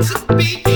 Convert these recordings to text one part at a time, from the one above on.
to be.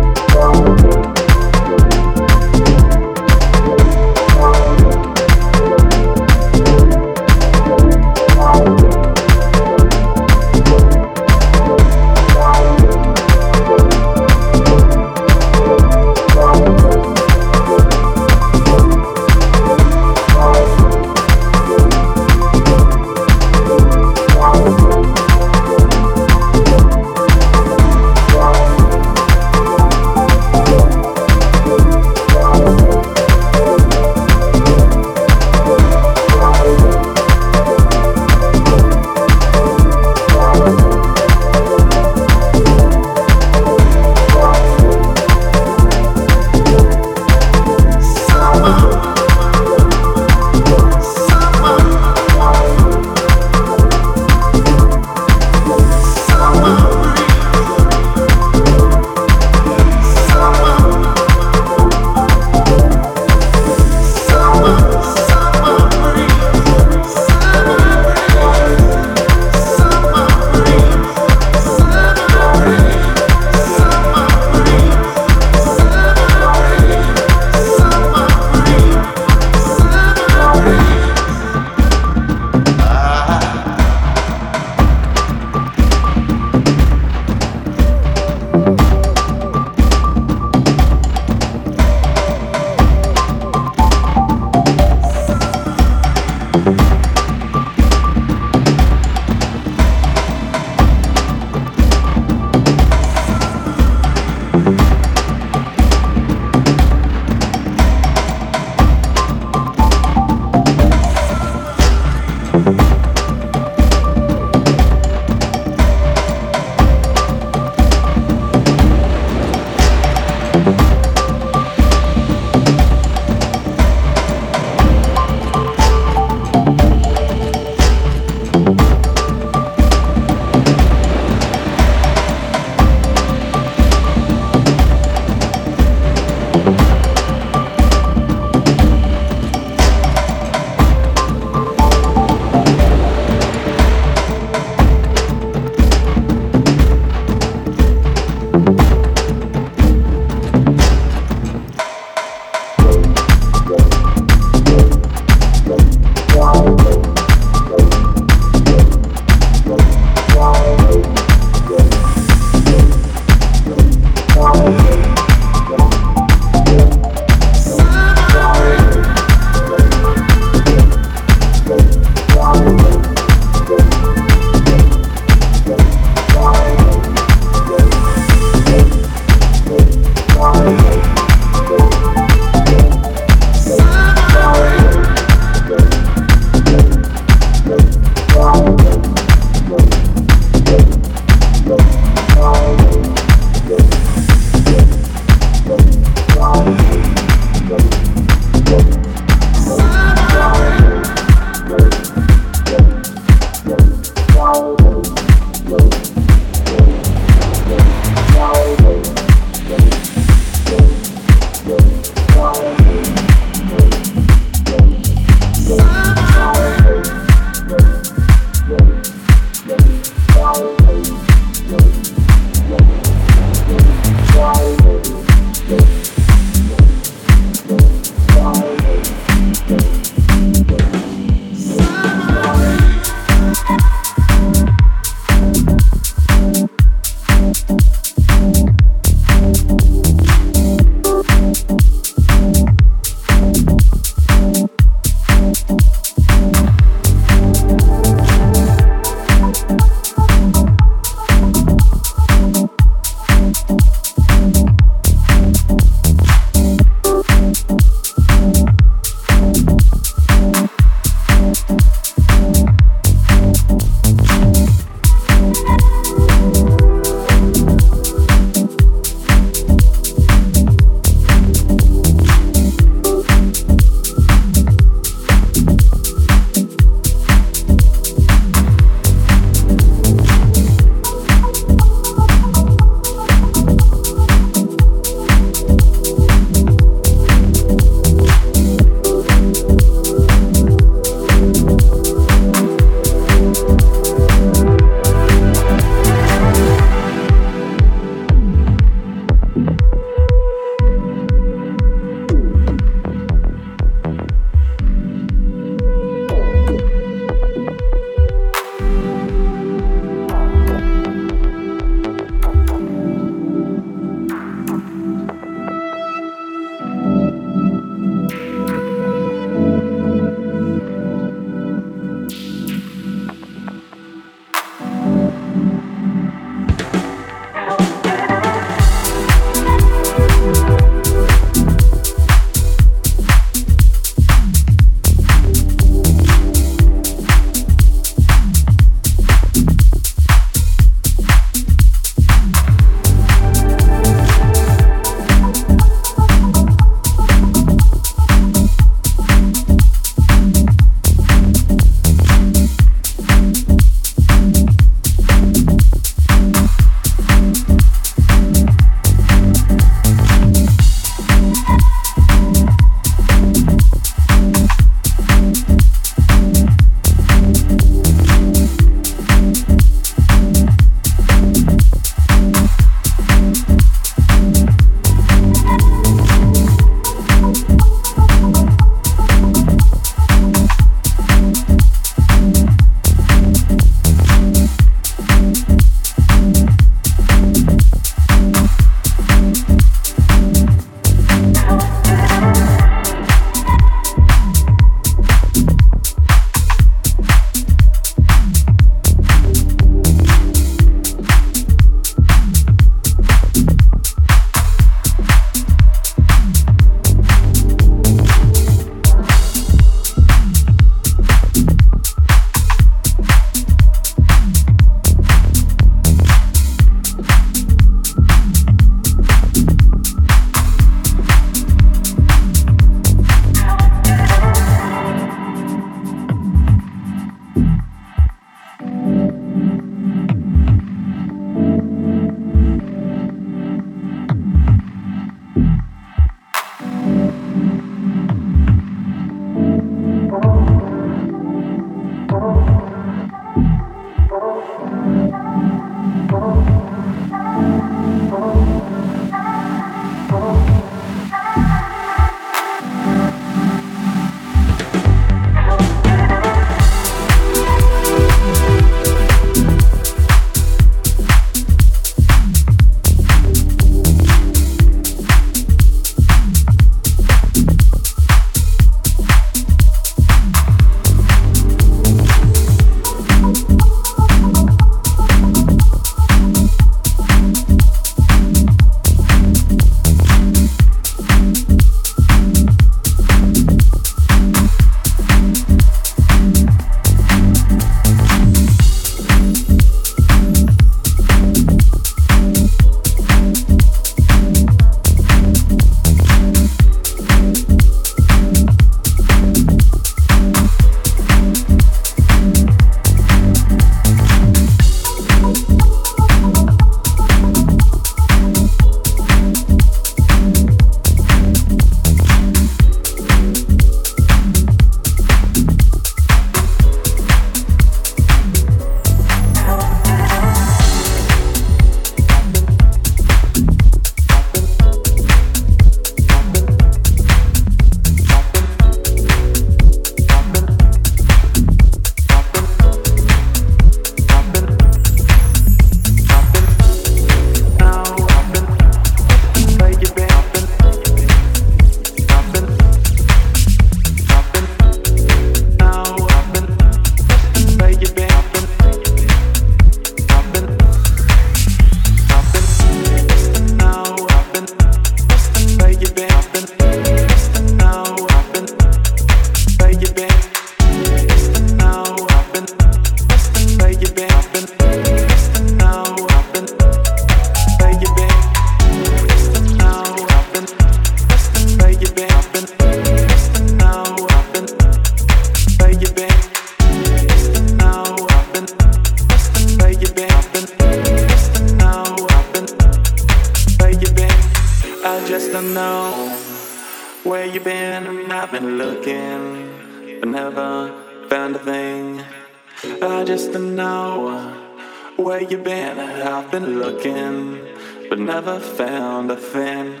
You been. I've been looking, but never found a thing.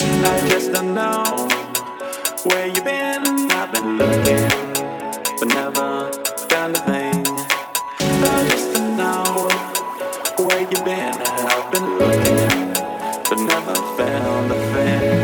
I just don't know where you been. I've been looking, but never found a thing. I just don't know where you been. I've been looking, but never found a thing.